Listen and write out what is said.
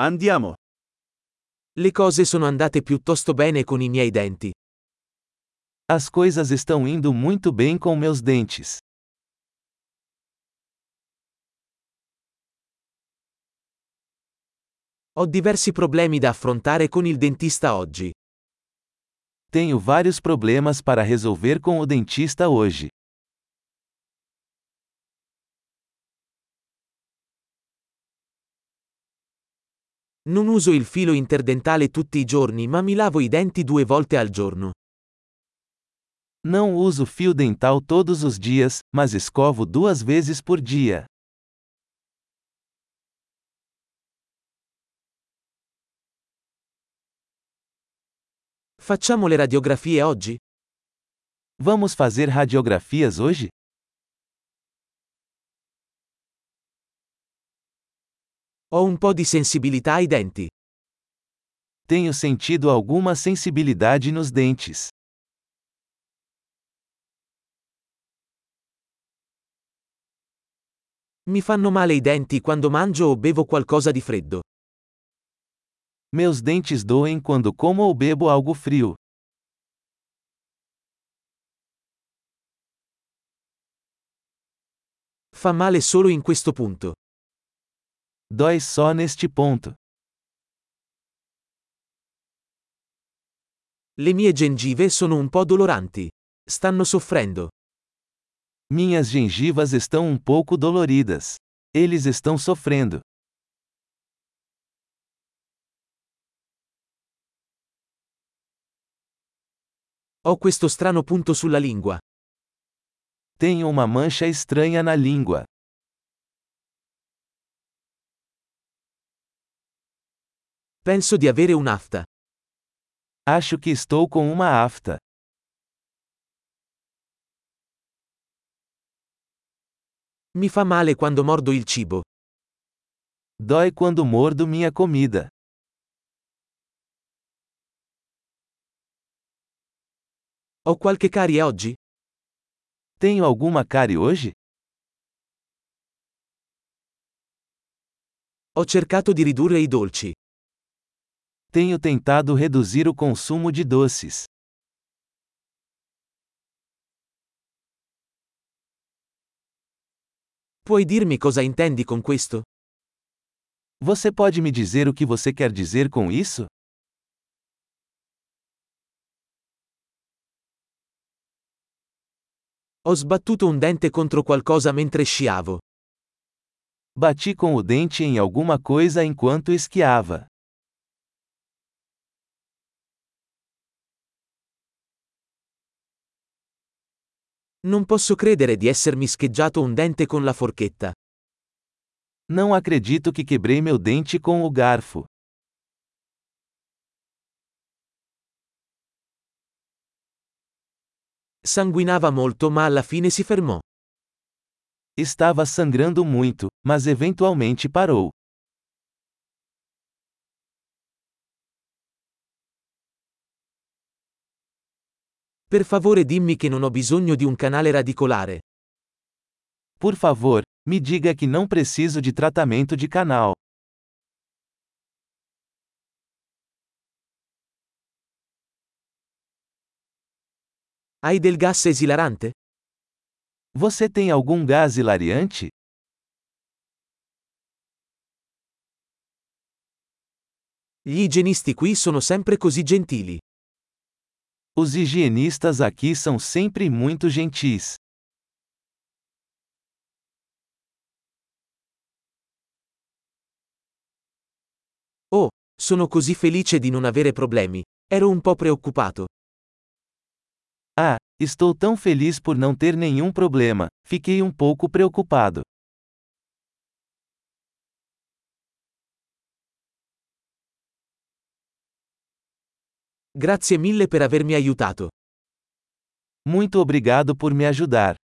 Andiamo. Le cose sono andate piuttosto bene con i miei denti. As coisas estão indo muito bem com meus dentes. Ho diversi problemi da affrontare con il dentista oggi. Tenho vários problemas para resolver com o dentista hoje. Non uso il filo interdentale tutti i giorni ma mi lavo i denti due volte al giorno. Não uso fio dental todos os dias, mas escovo duas vezes por dia. Facciamo le radiografie oggi? Vamos fazer radiografias hoje? Ho un po' di sensibilità ai denti. Tenho sentido alguma sensibilidade nos dentes. Mi fanno male i denti quando mangio o bevo qualcosa di freddo. Meus dentes doem quando como ou bebo algo frio. Fa male solo in questo punto. Dói só neste ponto. Le mie gengive sono un po' doloranti. Stanno soffrendo. Minhas gengivas estão um pouco doloridas. Eles estão sofrendo. Ho questo strano punto sulla lingua. Tenho uma mancha estranha na língua. Penso di avere un'afta. Acho que estou com uma afta. Mi fa male quando mordo il cibo. Dói quando mordo minha comida. Ho qualche carie oggi? Tenho alguma cárie hoje? Ho cercato di ridurre i dolci. Tenho tentado reduzir o consumo de doces. Puoi dirmi cosa intendi con questo? Você pode me dizer o que você quer dizer com isso? Ho sbattuto un dente contro qualcosa mentre sciavo. Bati com o dente em alguma coisa enquanto esquiava. Non posso credere di essermi scheggiato un dente con la forchetta. Não acredito que quebrei meu dente com o garfo. Sanguinava molto ma alla fine si fermò. Estava sangrando muito, mas eventualmente parou. Per favore dimmi che non ho bisogno di un canale radicolare. Por favor, me diga que não preciso de tratamento de canal. Hai del gas esilarante? Você tem algum gás hilariante? Gli igienisti qui sono sempre così gentili. Os higienistas aqui são sempre muito gentis. Oh, sono così felice di non avere problemi. Ero un po' preoccupato. Ah, estou tão feliz por não ter nenhum problema, fiquei um pouco preocupado. Grazie mille per avermi aiutato. Muito obrigado por me ajudar.